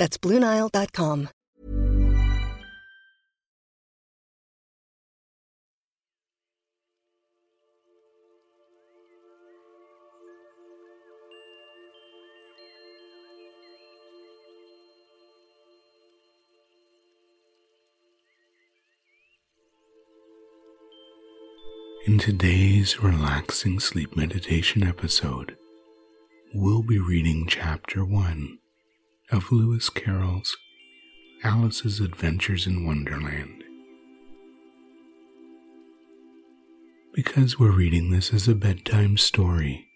That's BlueNile.com. In today's relaxing sleep meditation episode, we'll be reading Chapter 1 of Lewis Carroll's Alice's Adventures in Wonderland. Because we're reading this as a bedtime story,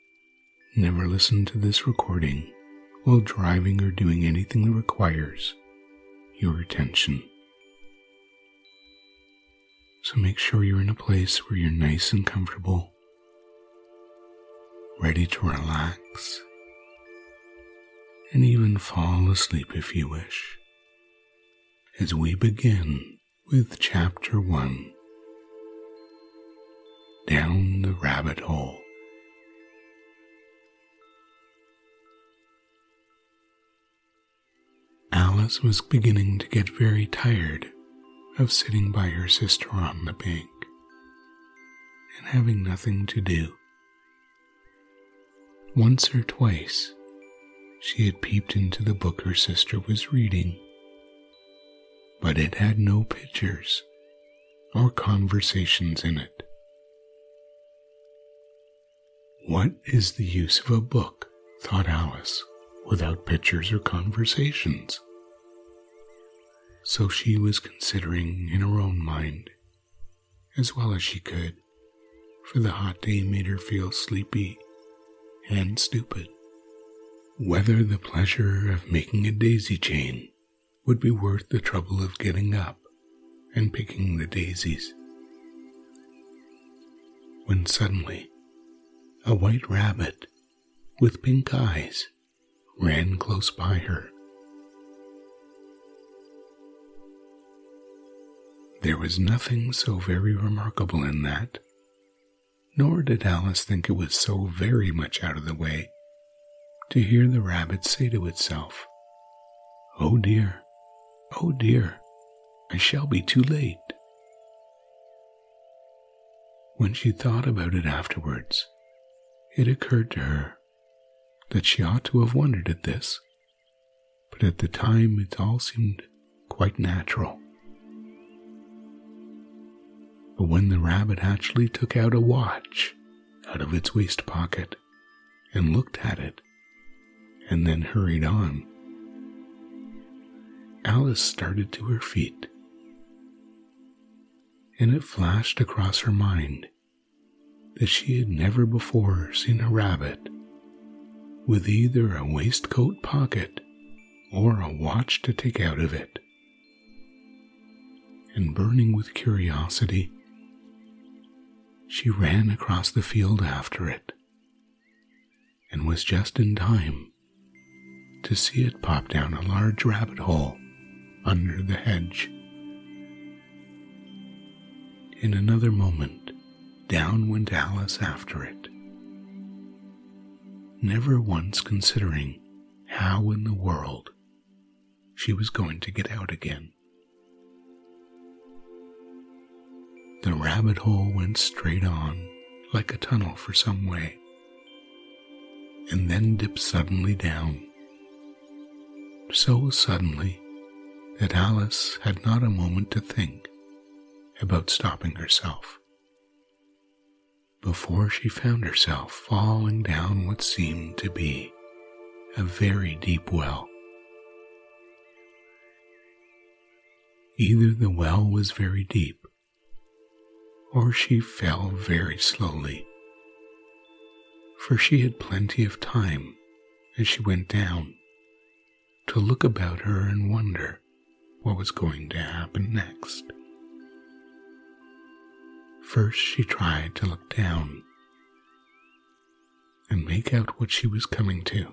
never listen to this recording while driving or doing anything that requires your attention. So make sure you're in a place where you're nice and comfortable, ready to relax, and even fall asleep if you wish. As we begin with Chapter 1 Down the Rabbit Hole. Alice was beginning to get very tired of sitting by her sister on the bank and having nothing to do. Once or twice, she had peeped into the book her sister was reading, but it had no pictures or conversations in it. What is the use of a book, thought Alice, without pictures or conversations? So she was considering in her own mind, as well as she could, for the hot day made her feel sleepy and stupid, whether the pleasure of making a daisy chain would be worth the trouble of getting up and picking the daisies. When suddenly, a white rabbit with pink eyes ran close by her. There was nothing so very remarkable in that, nor did Alice think it was so very much out of the way to hear the rabbit say to itself, Oh dear, oh dear, I shall be too late. When she thought about it afterwards, it occurred to her that she ought to have wondered at this, but at the time it all seemed quite natural. But when the rabbit actually took out a watch out of its waist pocket and looked at it, and then hurried on, Alice started to her feet. And it flashed across her mind that she had never before seen a rabbit with either a waistcoat pocket or a watch to take out of it. And burning with curiosity, she ran across the field after it and was just in time to see it pop down a large rabbit hole under the hedge. In another moment, down went Alice after it, never once considering how in the world she was going to get out again. The rabbit hole went straight on, like a tunnel for some way, and then dipped suddenly down. So suddenly that Alice had not a moment to think about stopping herself before she found herself falling down what seemed to be a very deep well. Either the well was very deep, or she fell very slowly, for she had plenty of time as she went down to look about her and wonder what was going to happen next. First, she tried to look down and make out what she was coming to,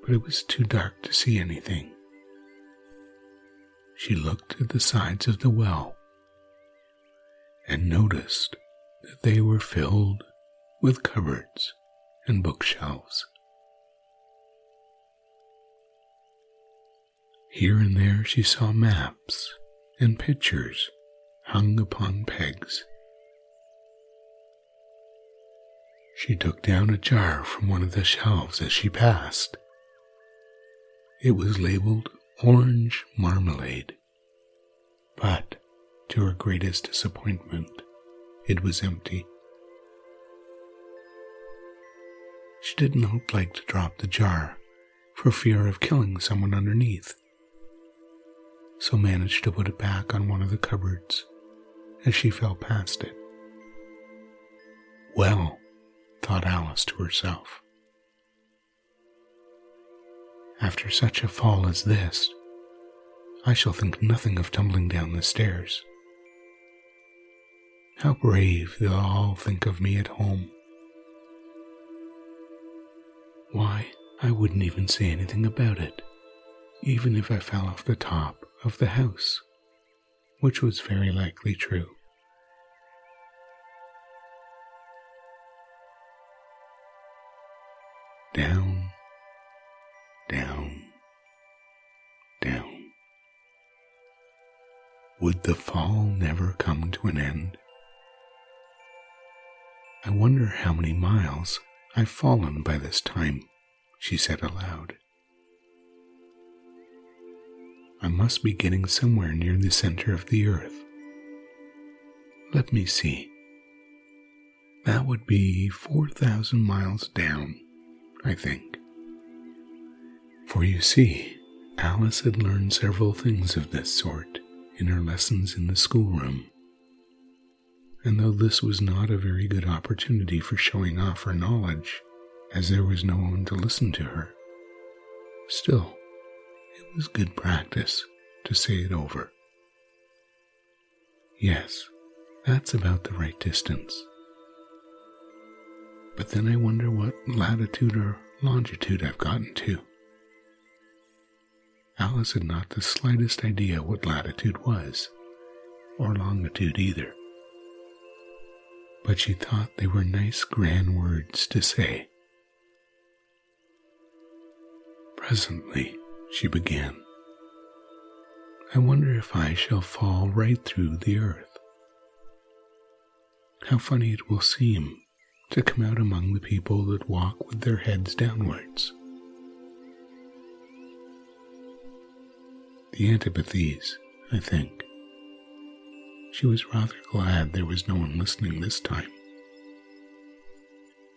but it was too dark to see anything. She looked at the sides of the well and noticed that they were filled with cupboards and bookshelves. Here and there she saw maps and pictures hung upon pegs. She took down a jar from one of the shelves as she passed. It was labeled orange marmalade, but to her greatest disappointment, it was empty. She did not like to drop the jar for fear of killing someone underneath so managed to put it back on one of the cupboards as she fell past it. Well, thought Alice to herself. After such a fall as this, I shall think nothing of tumbling down the stairs. How brave they'll all think of me at home. Why, I wouldn't even say anything about it, even if I fell off the top of the house, which was very likely true. Down, down, down. Would the fall never come to an end? I wonder how many miles I've fallen by this time, she said aloud. I must be getting somewhere near the center of the earth. Let me see. That would be 4,000 miles down, I think. For you see, Alice had learned several things of this sort in her lessons in the schoolroom. And though this was not a very good opportunity for showing off her knowledge, as there was no one to listen to her, still, it was good practice to say it over. Yes, that's about the right distance. But then I wonder what latitude or longitude I've gotten to. Alice had not the slightest idea what latitude was, or longitude either. But she thought they were nice grand words to say. Presently, she began. I wonder if I shall fall right through the earth. How funny it will seem to come out among the people that walk with their heads downwards. The antipathies, I think. She was rather glad there was no one listening this time,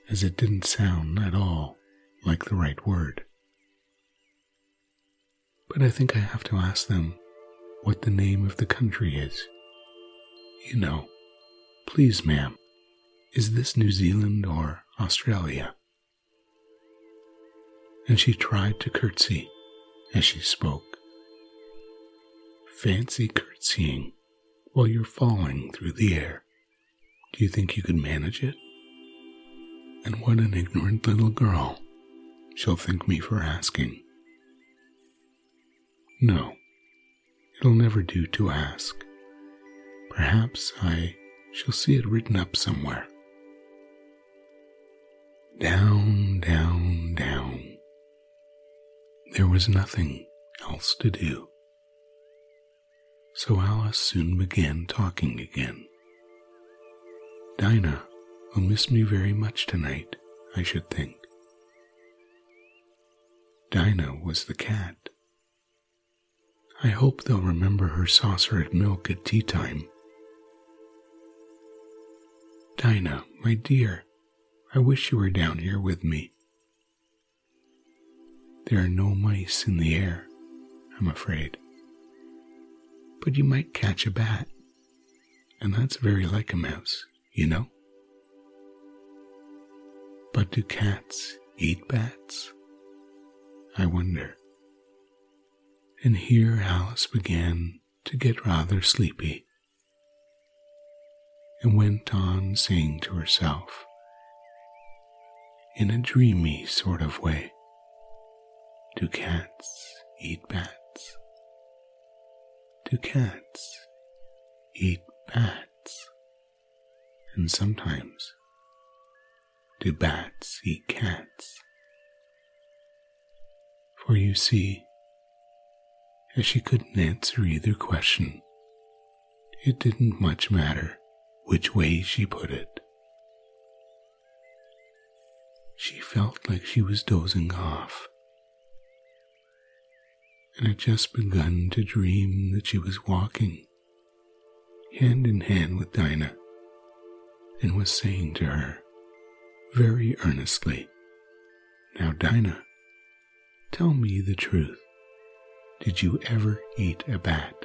as it didn't sound at all like the right word but I think I have to ask them what the name of the country is. You know, please, ma'am, is this New Zealand or Australia? And she tried to curtsy as she spoke. Fancy curtsying while you're falling through the air. Do you think you could manage it? And what an ignorant little girl. She'll think me for asking. No, it'll never do to ask. Perhaps I shall see it written up somewhere. Down, down, down. There was nothing else to do. So Alice soon began talking again. Dinah will miss me very much tonight, I should think. Dinah was the cat. I hope they'll remember her saucer of milk at tea time. Dinah, my dear, I wish you were down here with me. There are no mice in the air, I'm afraid. But you might catch a bat, and that's very like a mouse, you know? But do cats eat bats? I wonder. And here Alice began to get rather sleepy and went on saying to herself, in a dreamy sort of way, Do cats eat bats? Do cats eat bats? And sometimes, do bats eat cats? For you see, as she couldn't answer either question, it didn't much matter which way she put it. She felt like she was dozing off and had just begun to dream that she was walking hand in hand with Dinah and was saying to her very earnestly, Now, Dinah, tell me the truth. Did you ever eat a bat?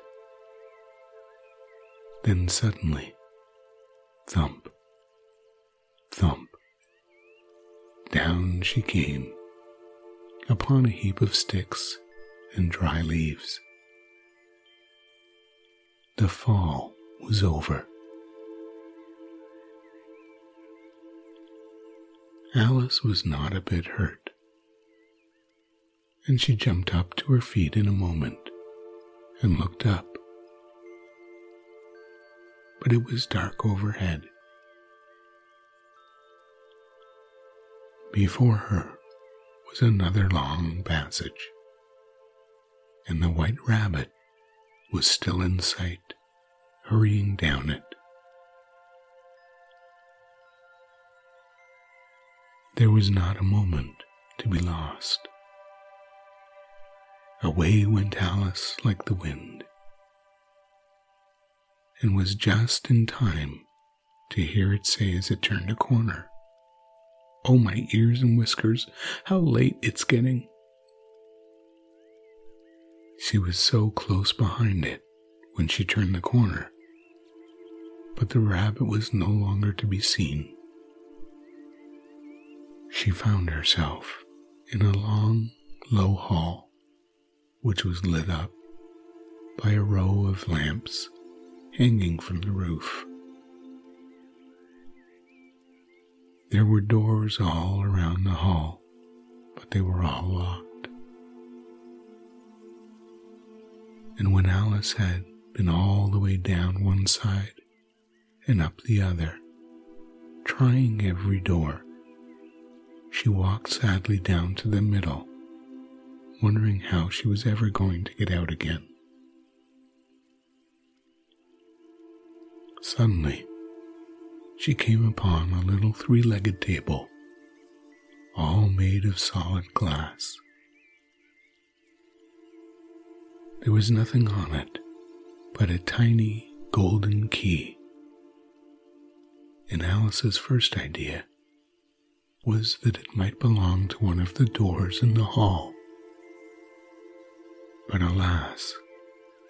Then suddenly, Thump, thump. Down she came upon a heap of sticks and dry leaves. The fall was over. Alice was not a bit hurt, and she jumped up to her feet in a moment and looked up but it was dark overhead. Before her was another long passage, and the white rabbit was still in sight, hurrying down it. There was not a moment to be lost. Away went Alice like the wind and was just in time to hear it say as it turned a corner, Oh, my ears and whiskers, how late it's getting. She was so close behind it when she turned the corner, but the rabbit was no longer to be seen. She found herself in a long, low hall, which was lit up by a row of lamps hanging from the roof. There were doors all around the hall, but they were all locked. And when Alice had been all the way down one side and up the other, trying every door, she walked sadly down to the middle, wondering how she was ever going to get out again. Suddenly, she came upon a little three legged table, all made of solid glass. There was nothing on it but a tiny golden key. And Alice's first idea was that it might belong to one of the doors in the hall. But alas,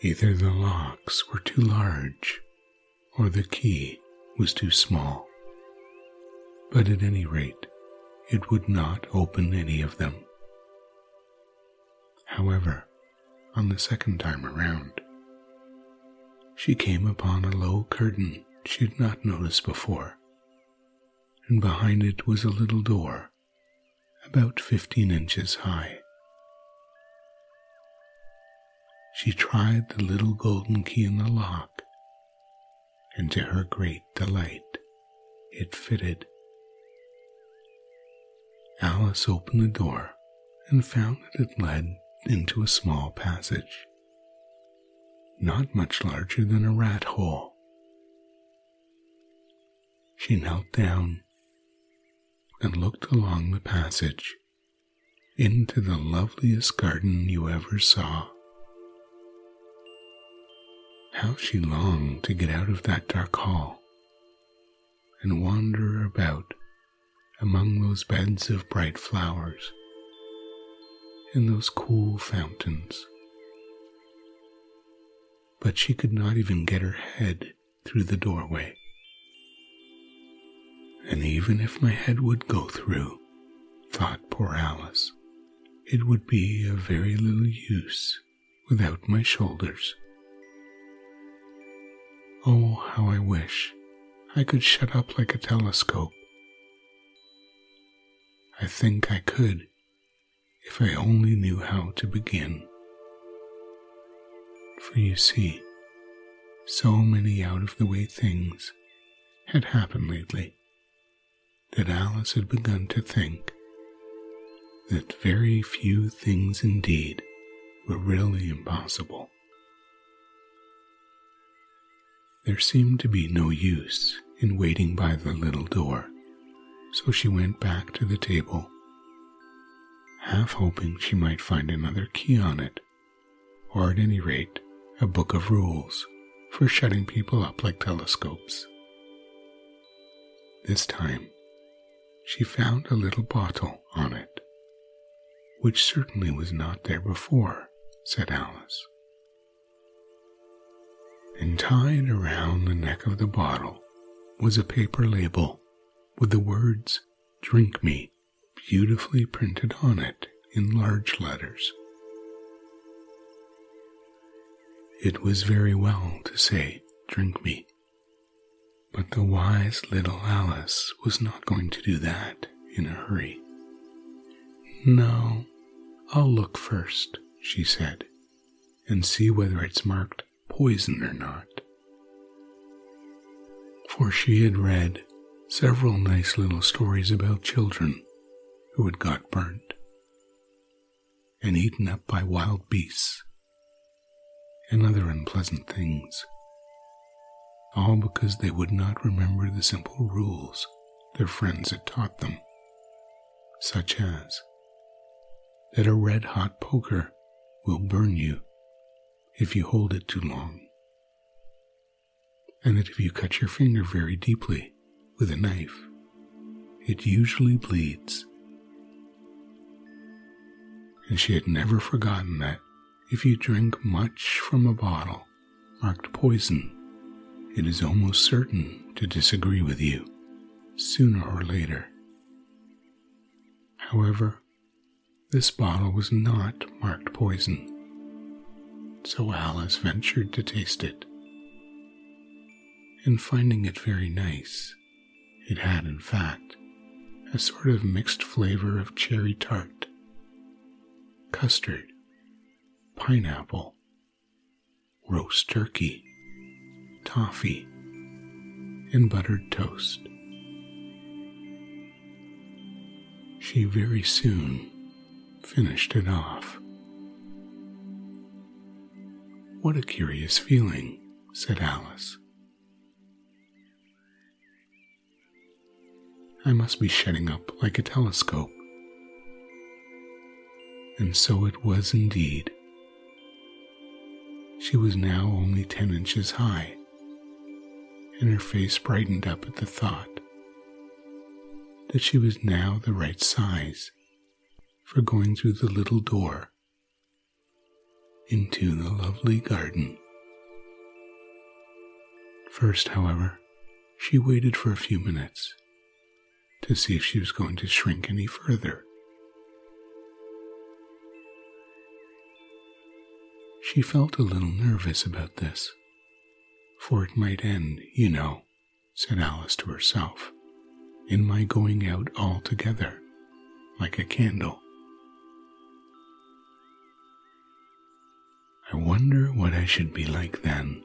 either the locks were too large or the key was too small. But at any rate, it would not open any of them. However, on the second time around, she came upon a low curtain she had not noticed before, and behind it was a little door about fifteen inches high. She tried the little golden key in the lock and to her great delight, it fitted. Alice opened the door and found that it led into a small passage, not much larger than a rat hole. She knelt down and looked along the passage into the loveliest garden you ever saw. How she longed to get out of that dark hall and wander about among those beds of bright flowers and those cool fountains. But she could not even get her head through the doorway. And even if my head would go through, thought poor Alice, it would be of very little use without my shoulders. Oh, how I wish I could shut up like a telescope. I think I could if I only knew how to begin. For you see, so many out of the way things had happened lately that Alice had begun to think that very few things indeed were really impossible. There seemed to be no use in waiting by the little door, so she went back to the table, half hoping she might find another key on it, or at any rate, a book of rules for shutting people up like telescopes. This time, she found a little bottle on it, which certainly was not there before, said Alice. And tied around the neck of the bottle was a paper label with the words Drink Me beautifully printed on it in large letters. It was very well to say, Drink me. But the wise little Alice was not going to do that in a hurry. No, I'll look first, she said, and see whether it's marked poison or not. For she had read several nice little stories about children who had got burnt and eaten up by wild beasts and other unpleasant things, all because they would not remember the simple rules their friends had taught them, such as that a red hot poker will burn you if you hold it too long, and that if you cut your finger very deeply with a knife, it usually bleeds. And she had never forgotten that if you drink much from a bottle marked poison, it is almost certain to disagree with you sooner or later. However, this bottle was not marked poison so Alice ventured to taste it. And finding it very nice, it had, in fact, a sort of mixed flavor of cherry tart, custard, pineapple, roast turkey, toffee, and buttered toast. She very soon finished it off. What a curious feeling, said Alice. I must be shutting up like a telescope. And so it was indeed. She was now only ten inches high, and her face brightened up at the thought that she was now the right size for going through the little door into the lovely garden. First, however, she waited for a few minutes to see if she was going to shrink any further. She felt a little nervous about this, for it might end, you know, said Alice to herself, in my going out altogether, like a candle. I wonder what I should be like then.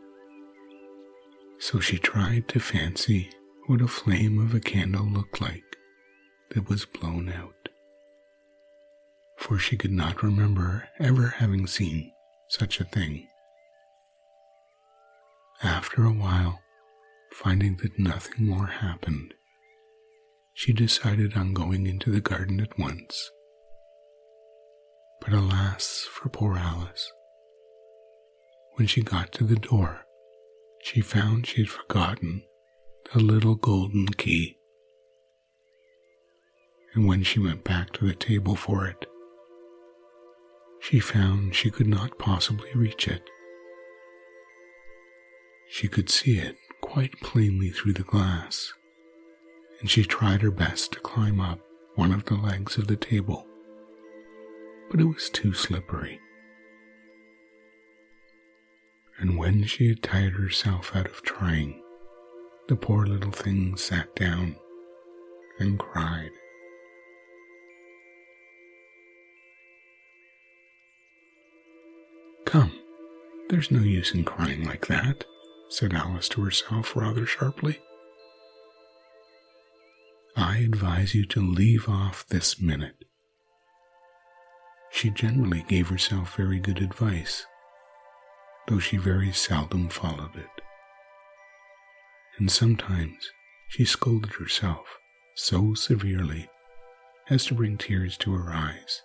So she tried to fancy what a flame of a candle looked like that was blown out. For she could not remember ever having seen such a thing. After a while, finding that nothing more happened, she decided on going into the garden at once. But alas for poor Alice. When she got to the door, she found she had forgotten the little golden key. And when she went back to the table for it, she found she could not possibly reach it. She could see it quite plainly through the glass, and she tried her best to climb up one of the legs of the table, but it was too slippery And when she had tired herself out of trying, the poor little thing sat down and cried. Come, there's no use in crying like that, said Alice to herself rather sharply. I advise you to leave off this minute. She generally gave herself very good advice, though she very seldom followed it. And sometimes she scolded herself so severely as to bring tears to her eyes.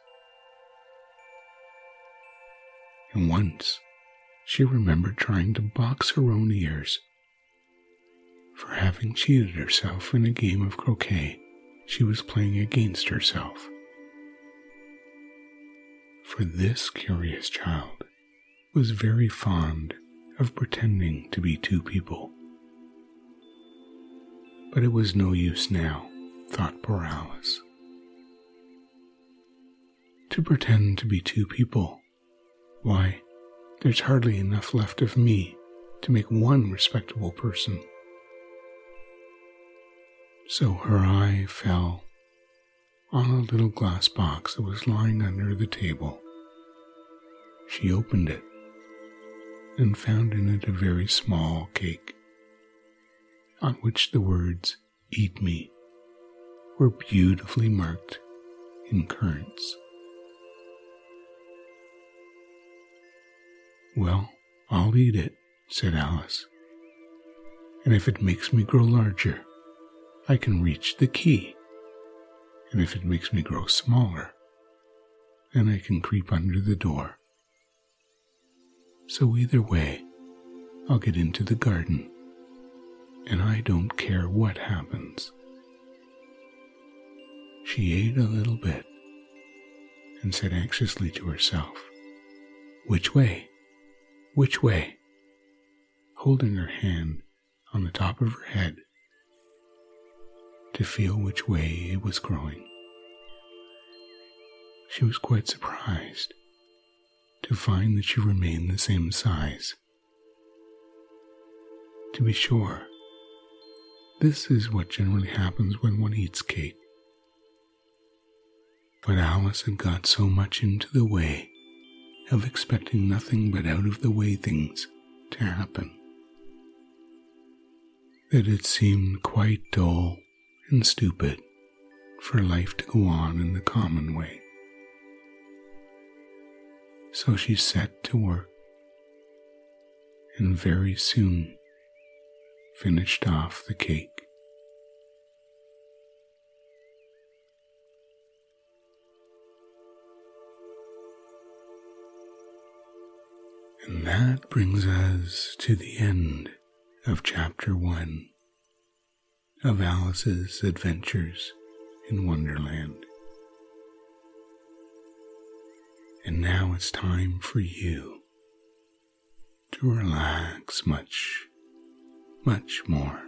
And once she remembered trying to box her own ears for having cheated herself in a game of croquet she was playing against herself. For this curious child was very fond of pretending to be two people. But it was no use now, thought poor Alice. To pretend to be two people, why, there's hardly enough left of me to make one respectable person. So her eye fell on a little glass box that was lying under the table. She opened it and found in it a very small cake on which the words, Eat me, were beautifully marked in currants. Well, I'll eat it, said Alice. And if it makes me grow larger, I can reach the key. And if it makes me grow smaller, then I can creep under the door. So either way, I'll get into the garden, and I don't care what happens. She ate a little bit and said anxiously to herself, Which way? Which way? Holding her hand on the top of her head to feel which way it was growing. She was quite surprised to find that she remained the same size. To be sure, this is what generally happens when one eats cake. But Alice had got so much into the way of expecting nothing but out of the way things to happen that it seemed quite dull and stupid for life to go on in the common way. So she set to work and very soon finished off the cake. And that brings us to the end of chapter one of Alice's adventures in Wonderland. And now it's time for you to relax much, much more.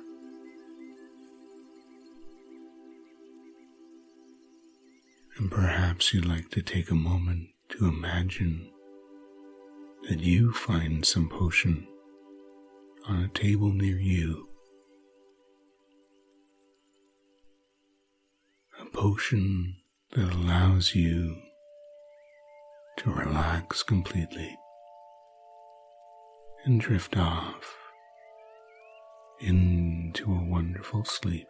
And perhaps you'd like to take a moment to imagine that you find some potion on a table near you A potion that allows you to relax completely and drift off into a wonderful sleep.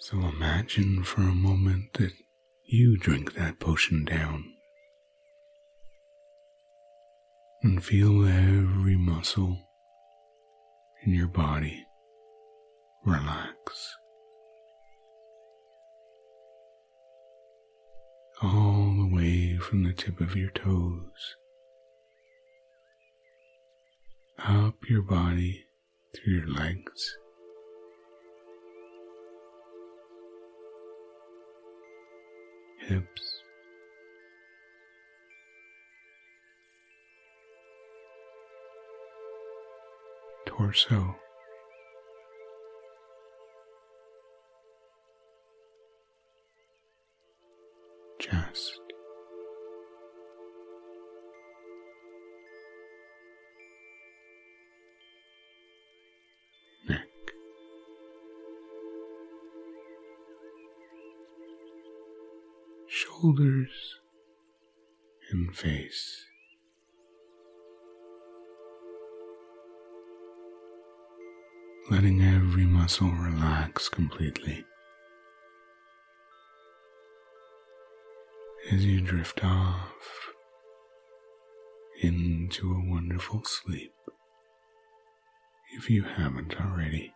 So imagine for a moment that you drink that potion down and feel every muscle in your body relax. From the tip of your toes up your body through your legs. Hips, torso. Shoulders, and face. Letting every muscle relax completely as you drift off into a wonderful sleep if you haven't already.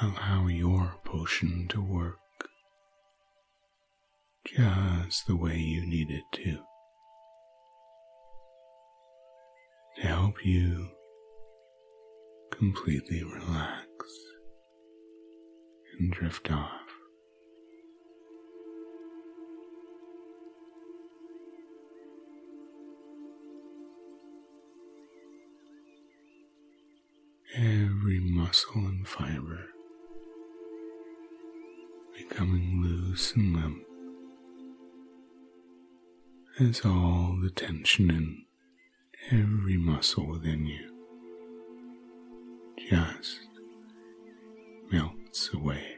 Allow your potion to work just the way you need it to. To help you completely relax and drift off. Every muscle and fiber becoming loose and limp as all the tension in every muscle within you. Just melts away.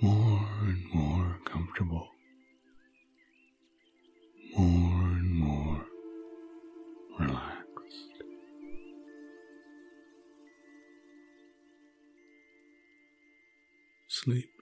More and more comfortable, Sleep